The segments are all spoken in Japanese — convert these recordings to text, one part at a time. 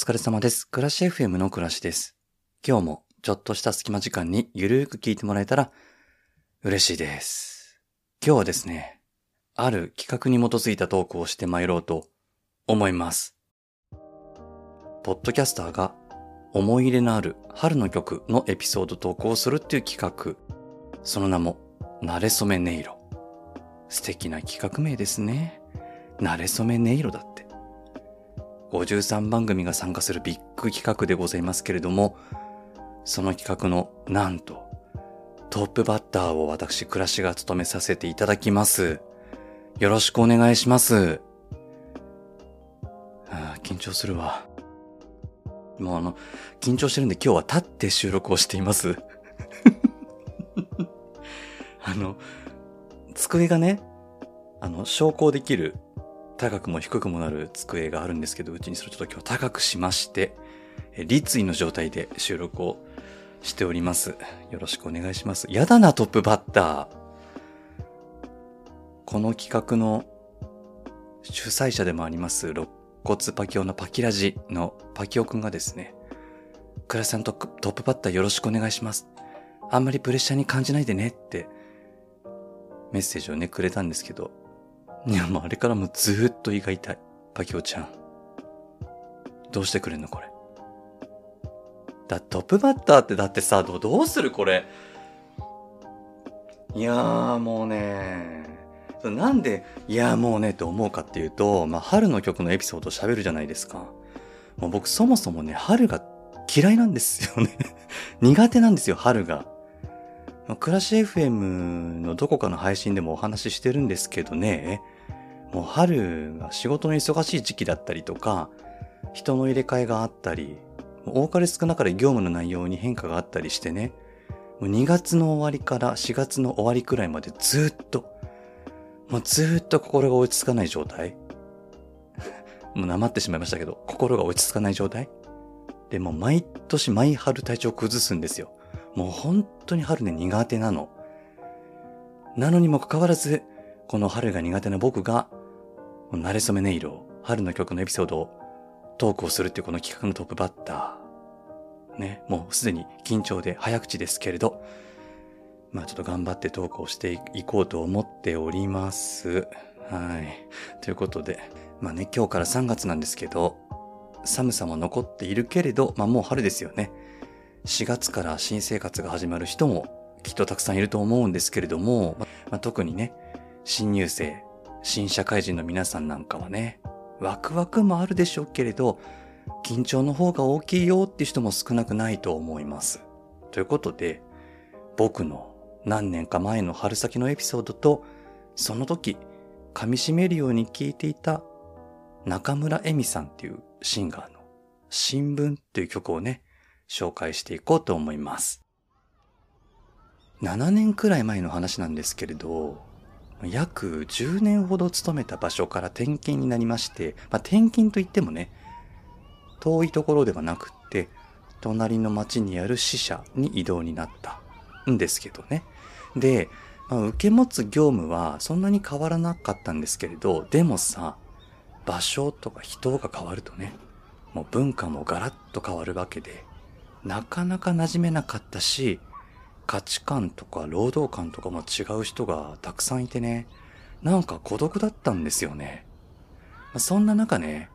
疲れ様です。暮らし FM の暮らしです。今日もちょっとした隙間時間にゆるーく聞いてもらえたら嬉しいです。今日はですね、ある企画に基づいたトークをして参ろうと思います。ポッドキャスターが思い入れのある春の曲のエピソード投稿するっていう企画。その名も、なれそめ音色。素敵な企画名ですね。なれそめ音色だって。53番組が参加するビッグ企画でございますけれども、その企画のなんと、トップバッターを私、暮らしが務めさせていただきます。よろしくお願いします。あー緊張するわ。もうあの、緊張してるんで今日は立って収録をしています。あの、机がね、あの、昇降できる高くも低くもなる机があるんですけど、うちにそれちょっと今日高くしまして、え立位の状態で収録をしております。よろしくお願いします。やだな、トップバッター。この企画の主催者でもあります、肋骨パキオのパキラジのパキオくんがですね、クラさんとトップバッターよろしくお願いします。あんまりプレッシャーに感じないでねってメッセージをね、くれたんですけど、いや、もうあれからもずーっと胃が痛い。パキオちゃん。どうしてくれんのこれ？だ、トップバッターってだってさ、どどうするこれ？いやーもうねそうなんで、いやーもうねって思うかっていうと、まあ、春の曲のエピソードを喋るじゃないですか。もう僕そもそもね、春が嫌いなんですよね。苦手なんですよ、春が。まあ暮らし FM のどこかの配信でもお話ししてるんですけどね、もう春が仕事の忙しい時期だったりとか、人の入れ替えがあったり、多かれ少なかれ業務の内容に変化があったりしてね、もう2月の終わりから4月の終わりくらいまでずっと、もうずっと心が落ち着かない状態。もうなまってしまいましたけど、心が落ち着かない状態。で、も毎年毎春体調崩すんですよ。もう本当に春ね苦手なの。なのにもかかわらず、この春が苦手な僕が、慣れ初め音色、春の曲のエピソードをトークをするっていうこの企画のトップバッター。ね、もうすでに緊張で早口ですけれど、まあちょっと頑張ってトークをしていこうと思っております。はい。ということで、まあね、今日から3月なんですけど、寒さも残っているけれど、まあもう春ですよね。4月から新生活が始まる人もきっとたくさんいると思うんですけれども、まあ、特にね、新入生、新社会人の皆さんなんかはね、ワクワクもあるでしょうけれど、緊張の方が大きいよって人も少なくないと思います。ということで、僕の何年か前の春先のエピソードと、その時、噛み締めるように聞いていた中村恵美さんっていうシンガーの新聞っていう曲をね、紹介していこうと思います。7年くらい前の話なんですけれど、約10年ほど勤めた場所から転勤になりまして、まあ、転勤といってもね、遠いところではなくって、隣の町にある支社に移動になったんですけどね。で、まあ、受け持つ業務はそんなに変わらなかったんですけれど、でもさ、場所とか人が変わるとね、もう文化もガラッと変わるわけで、なかなか馴染めなかったし、価値観とか労働観とかも違う人がたくさんいてね、なんか孤独だったんですよね。そんな中ね、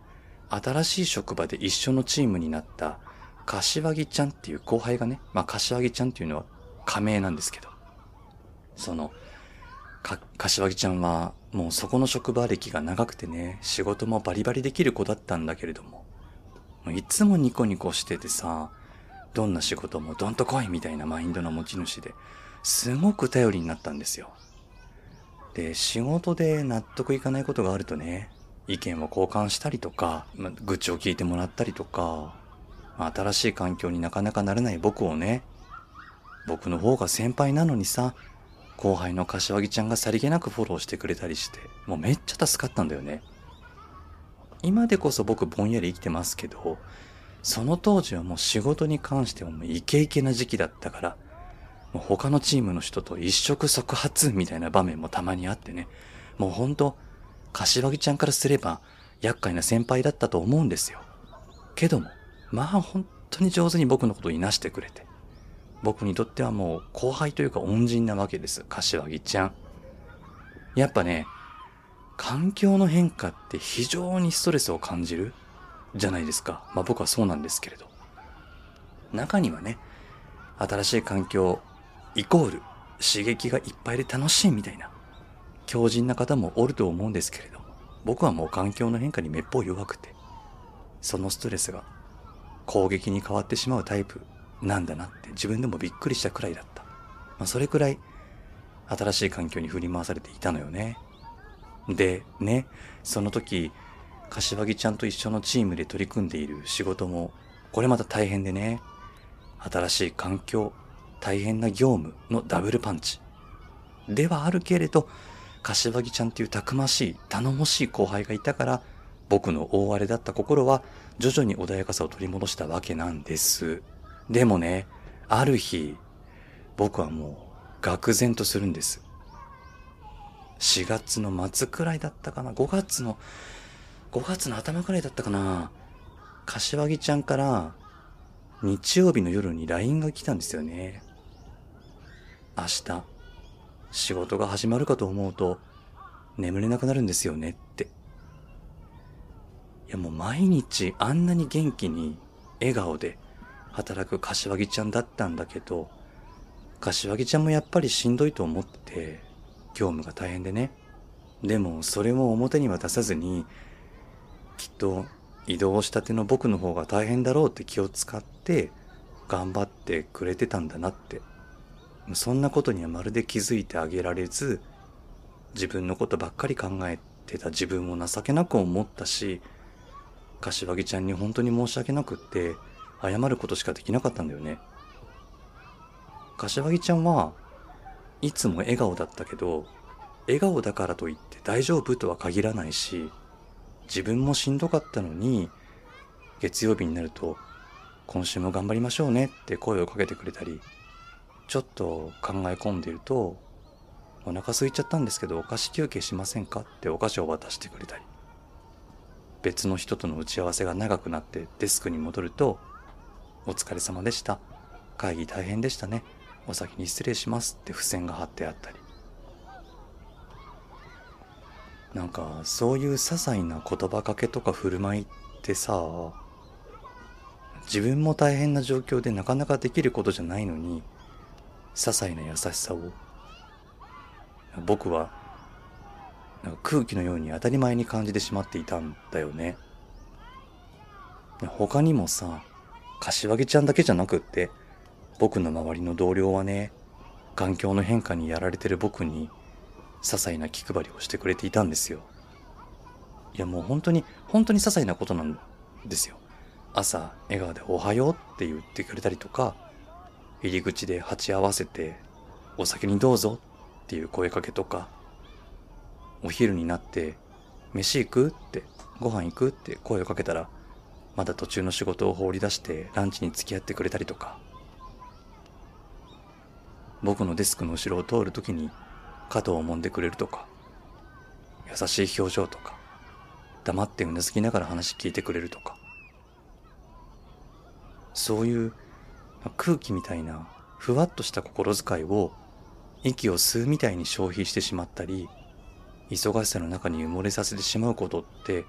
新しい職場で一緒のチームになった柏木ちゃんっていう後輩がね、まあ柏木ちゃんっていうのは仮名なんですけど、そのか、柏木ちゃんはもうそこの職場歴が長くてね、仕事もバリバリできる子だったんだけれども、もいつもニコニコしててさ、どんな仕事もどんと来いみたいなマインドの持ち主で、すごく頼りになったんですよ。で、仕事で納得いかないことがあるとね、意見を交換したりとか、ま愚痴を聞いてもらったりとか、ま新しい環境になかなかなれない僕をね、僕の方が先輩なのにさ、後輩の柏木ちゃんがさりげなくフォローしてくれたりして、もうめっちゃ助かったんだよね。今でこそ僕ぼんやり生きてますけど、その当時はもう仕事に関してはもうイケイケな時期だったから、もう他のチームの人と一触即発みたいな場面もたまにあってね、もうほんと、柏木ちゃんからすれば厄介な先輩だったと思うんですよ。けども、まあ本当に上手に僕のことをいなしてくれて、僕にとってはもう後輩というか恩人なわけです、柏木ちゃん。やっぱね、環境の変化って非常にストレスを感じるじゃないですか。まあ僕はそうなんですけれど。中にはね、新しい環境イコール刺激がいっぱいで楽しいみたいな強靭な方もおると思うんですけれど、僕はもう環境の変化にめっぽう弱くて、そのストレスが攻撃に変わってしまうタイプなんだなって自分でもびっくりしたくらいだった。まあそれくらい新しい環境に振り回されていたのよね。で、ね、その時、柏木ちゃんと一緒のチームで取り組んでいる仕事も、これまた大変でね、新しい環境、大変な業務のダブルパンチ。ではあるけれど、柏木ちゃんっていうたくましい、頼もしい後輩がいたから、僕の大荒れだった心は徐々に穏やかさを取り戻したわけなんです。でもね、ある日、僕はもう、愕然とするんです。4月の末くらいだったかな ?5 月の、5月の頭くらいだったかな柏木ちゃんから、日曜日の夜に LINE が来たんですよね。明日、仕事が始まるかと思うと、眠れなくなるんですよねって。いやもう毎日あんなに元気に笑顔で働く柏木ちゃんだったんだけど、柏木ちゃんもやっぱりしんどいと思って、業務が大変でね。でもそれも表には出さずに、きっと移動したての僕の方が大変だろうって気を使って頑張ってくれてたんだなってそんなことにはまるで気づいてあげられず、自分のことばっかり考えてた自分を情けなく思ったし、柏木ちゃんに本当に申し訳なくって、謝ることしかできなかったんだよね。柏木ちゃんはいつも笑顔だったけど、笑顔だからといって大丈夫とは限らないし、自分もしんどかったのに、月曜日になると、今週も頑張りましょうねって声をかけてくれたり、ちょっと考え込んでいると、お腹空いちゃったんですけどお菓子休憩しませんか？ってお菓子を渡してくれたり、別の人との打ち合わせが長くなってデスクに戻ると、お疲れ様でした。会議大変でしたね。お先に失礼しますって付箋が貼ってあったり。なんか、そういう些細な言葉かけとか振る舞いってさ、自分も大変な状況でなかなかできることじゃないのに、些細な優しさを。僕はなんか空気のように当たり前に感じてしまっていたんだよね。他にもさ柏木ちゃんだけじゃなくって僕の周りの同僚はね環境の変化にやられてる僕に些細な気配りをしてくれていたんですよ。いやもう本当に本当に些細なことなんですよ。朝笑顔でおはようって言ってくれたりとか入り口で鉢合わせて、お酒にどうぞっていう声かけとか、お昼になって、飯行く？って、ご飯行く？って声をかけたら、まだ途中の仕事を放り出してランチに付き合ってくれたりとか、僕のデスクの後ろを通るときに肩を揉んでくれるとか、優しい表情とか、黙ってうなずきながら話聞いてくれるとか、そういう空気みたいなふわっとした心遣いを息を吸うみたいに消費してしまったり忙しさの中に埋もれさせてしまうことって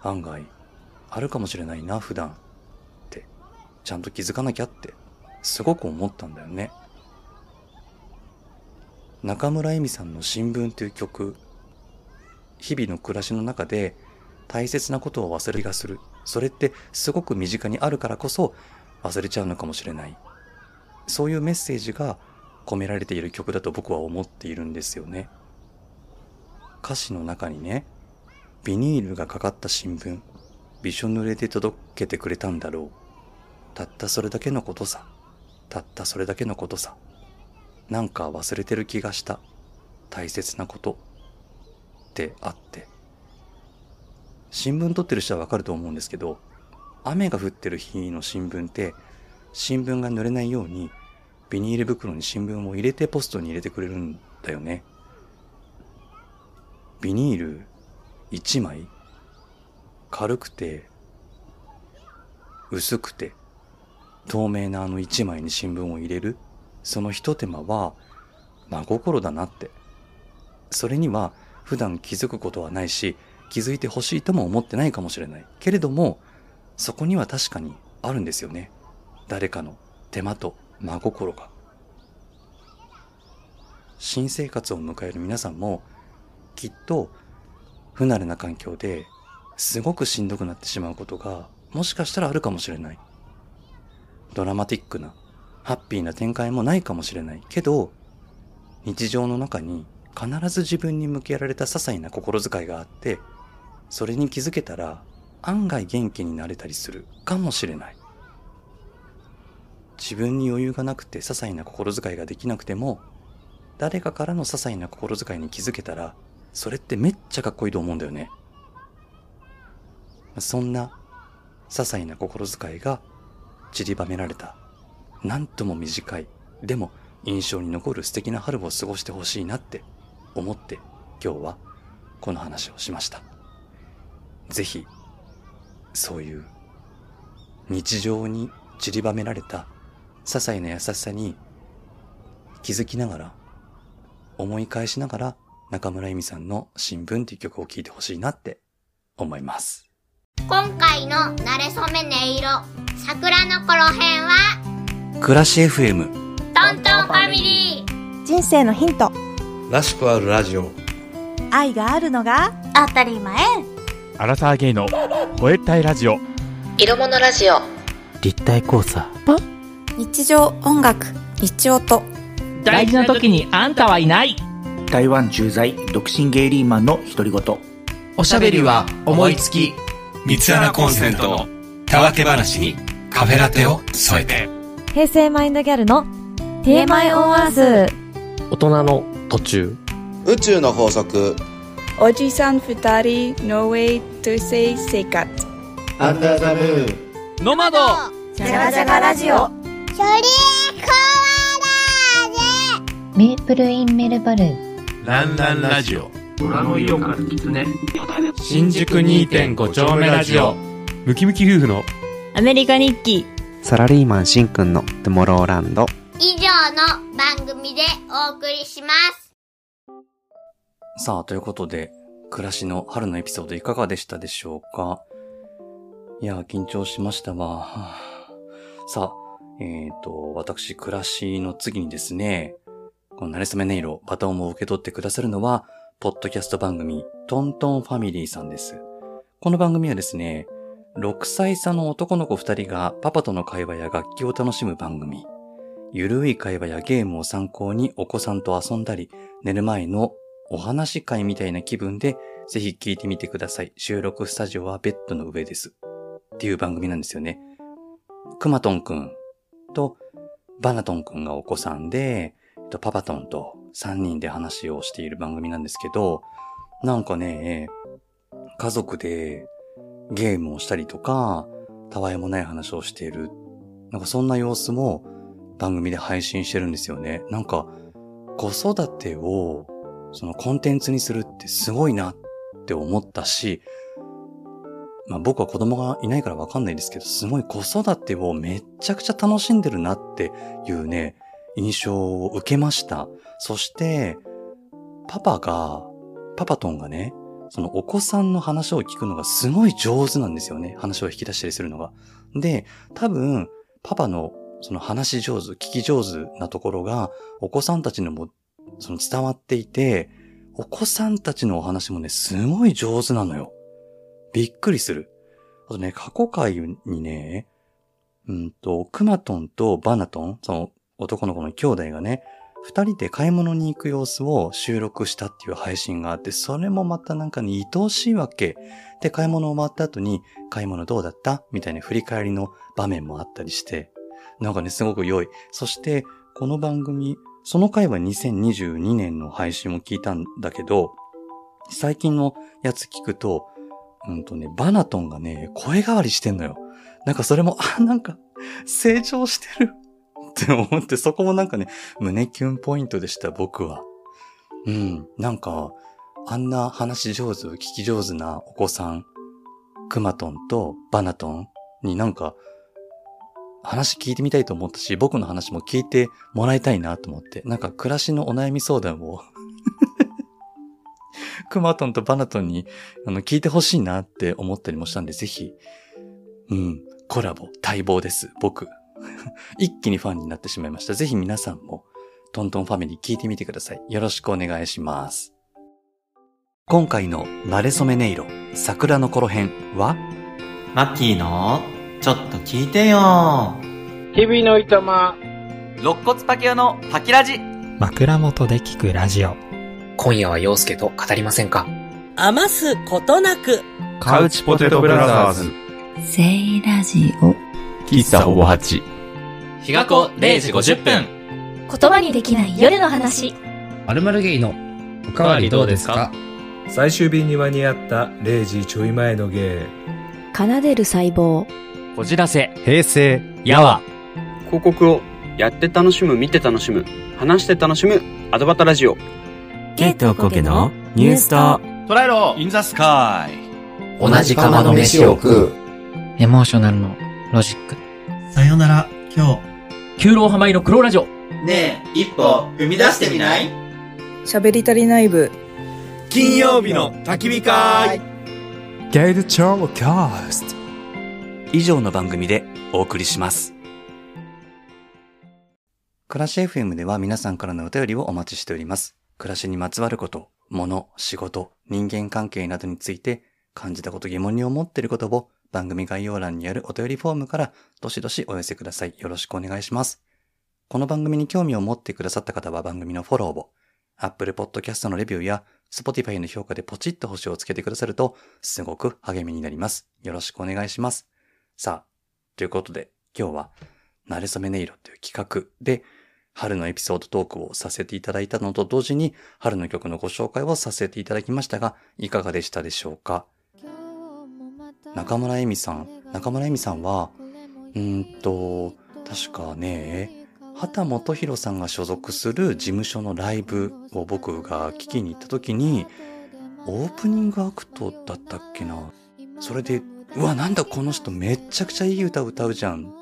案外あるかもしれないな普段ってちゃんと気づかなきゃってすごく思ったんだよね。中村恵美さんの新聞という曲、日々の暮らしの中で大切なことを忘れがする。それってすごく身近にあるからこそ忘れちゃうのかもしれない。そういうメッセージが込められている曲だと僕は思っているんですよね。歌詞の中にね、ビニールがかかった新聞、びしょ濡れで届けてくれたんだろう。たったそれだけのことさ。たったそれだけのことさ。なんか忘れてる気がした。大切なこと。ってあって。新聞撮ってる人はわかると思うんですけど、雨が降ってる日の新聞って、新聞が濡れないように、ビニール袋に新聞を入れてポストに入れてくれるんだよね。ビニール1枚軽くて、薄くて、透明なあの1枚に新聞を入れる、その一手間は、真心だなって。それには普段気づくことはないし、気づいてほしいとも思ってないかもしれない。けれども、そこには確かにあるんですよね。誰かの手間と真心が。新生活を迎える皆さんも、きっと不慣れな環境ですごくしんどくなってしまうことがもしかしたらあるかもしれない。ドラマティックな、ハッピーな展開もないかもしれないけど、日常の中に必ず自分に向けられた些細な心遣いがあって、それに気づけたら案外元気になれたりするかもしれない。自分に余裕がなくて些細な心遣いができなくても、誰かからの些細な心遣いに気づけたら、それってめっちゃかっこいいと思うんだよね。そんな些細な心遣いが散りばめられた、なんとも短い、でも印象に残る素敵な春を過ごしてほしいなって思って今日はこの話をしました。ぜひ、そういう日常に散りばめられた些細な優しさに気づきながら、思い返しながら中村恵美さんの新聞っていう曲を聴いてほしいなって思います。今回の慣れ初め音色桜の頃編は暮らし FM トントンファミリー。人生のヒント。らしくあるラジオ。愛があるのが？当たり前。アラサーゲイの吠えたいラジオ。色物ラジオ。立体交差。日常音楽。日音大事な時にあんたはいない。台湾駐在独身ゲイリーマンの独り言。おしゃべりは思いつき。三つ穴コンセントのたわけ話にカフェラテを添えて平成マインドギャルの TMI オンアース大人の途中。宇宙の法則。おじさん二人 No way to say 生活アンダーザムー。ンノマド。ジャガジャガラジオ。それメープルインメルバル。ランランラジオ。虎の色からキツネ新宿2.5丁目ラジオ。ムキムキ夫婦の。アメリカ日記サラリーマンしんくんのトゥモローランド以上の番組でお送りしますさあ、ということで、暮らしの春のエピソードいかがでしたでしょうか？いやー、緊張しましたわ。は あさあ、えっ、と、私、暮らしの次にですね、この慣れ初め音色、バトンを受け取ってくださるのは、ポッドキャスト番組、トントンファミリーさんです。この番組はですね、6歳差の男の子2人がパパとの会話や楽器を楽しむ番組。ゆるい会話やゲームを参考にお子さんと遊んだり、寝る前のお話会みたいな気分で、ぜひ聞いてみてください。収録スタジオはベッドの上です。っていう番組なんですよね。くまとんくんとバナトンくんがお子さんで、パパトンと3人で話をしている番組なんですけど、なんかね、家族でゲームをしたりとか、たわいもない話をしている。なんかそんな様子も番組で配信してるんですよね。なんか子育てをそのコンテンツにするってすごいなって思ったし、まあ僕は子供がいないからわかんないですけど、すごい子育てをめっちゃくちゃ楽しんでるなっていうね、印象を受けました。そして、パパが、パパトンがね、そのお子さんの話を聞くのがすごい上手なんですよね。話を引き出したりするのが。で、多分、パパのその話上手、聞き上手なところが、お子さんたちにもその伝わっていて、お子さんたちのお話もね、すごい上手なのよ。びっくりする。あとね、過去回にね、うんと、クマトンとバナトン、その男の子の兄弟がね、二人で買い物に行く様子を収録したっていう配信があって、それもまたなんかね、愛おしいわけ。で、買い物終わった後に、買い物どうだった？みたいな振り返りの場面もあったりして、なんかね、すごく良い。そして、この番組、その回は2022年の配信も聞いたんだけど、最近のやつ聞くと、うんとね、バナトンがね、声変わりしてんのよ。なんかそれも、あ、なんか、成長してるって思って、そこもなんかね、胸キュンポイントでした、僕は。うん、なんか、あんな話上手、聞き上手なお子さん、クマトンとバナトンになんか、話聞いてみたいと思ったし、僕の話も聞いてもらいたいなと思って、なんか暮らしのお悩み相談を クマトンとバナトンにあの聞いてほしいなって思ったりもしたんで、ぜひ、うん、コラボ、待望です、僕。一気にファンになってしまいました。ぜひ皆さんも、トントンファミリー聞いてみてください。よろしくお願いします。今回の慣れ初め音色、桜の頃編は、マッキーの、ちょっと聞いてよ日々のいとま、肋骨パキオのパキラジ。枕元で聞くラジオ。今夜は陽介と語りませんか？余すことなく。カウチポテトブラザーズ。セイラジオ。喫茶ほぼ8。日が子0時50分。言葉にできない夜の話。まるまるゲイのおかわりどうですか？最終日に間に合った0時ちょい前のゲー。奏でる細胞。こじらせ。平成。やわ。広告をやって楽しむ、見て楽しむ、話して楽しむ、アドバタラジオ。ケイトコケのニュースと捉えろインザスカイ同じ釜の飯を食うエモーショナルのロジックさよなら。今日。九郎浜井の黒ラジオ。ねえ一歩踏み出してみない？喋り足りない部。金曜日の焚き火会。ゲイルチョーキャスト以上の番組でお送りします。暮らし FM では皆さんからのお便りをお待ちしております。暮らしにまつわること、物、仕事、人間関係などについて感じたこと疑問に思っていることを番組概要欄にあるお便りフォームからどしどしお寄せください。よろしくお願いします。この番組に興味を持ってくださった方は番組のフォローを、Apple Podcast のレビューや Spotify の評価でポチッと星をつけてくださるとすごく励みになります。よろしくお願いします。さあ、ということで今日は慣れ初め音色という企画で春のエピソードトークをさせていただいたのと同時に春の曲のご紹介をさせていただきましたがいかがでしたでしょうか？中村恵美さん中村恵美さんはうんと確かね畑元博さんが所属する事務所のライブを僕が聞きに行った時にオープニングアクトだったっけな。それでうわなんだこの人めっちゃくちゃいい歌歌うじゃん。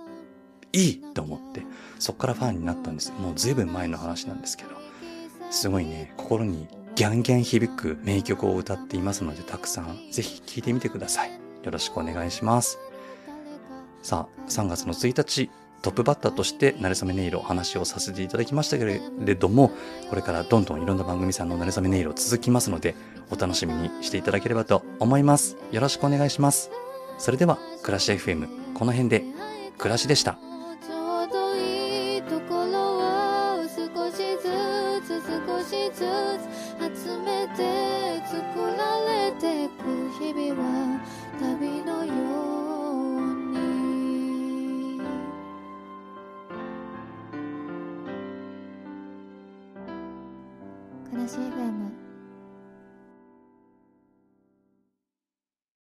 いいと思ってそっからファンになったんです。もうずいぶん前の話なんですけど。すごいね心にギャンギャン響く名曲を歌っていますのでたくさんぜひ聴いてみてください。よろしくお願いしますさあ3月の1日トップバッターとして、なれそめ音色話をさせていただきましたけれども、これからどんどんいろんな番組さんのなれそめ音色続きますので、お楽しみにしていただければと思います。よろしくお願いします。それでは、暮らし FM、この辺で、暮らしでした。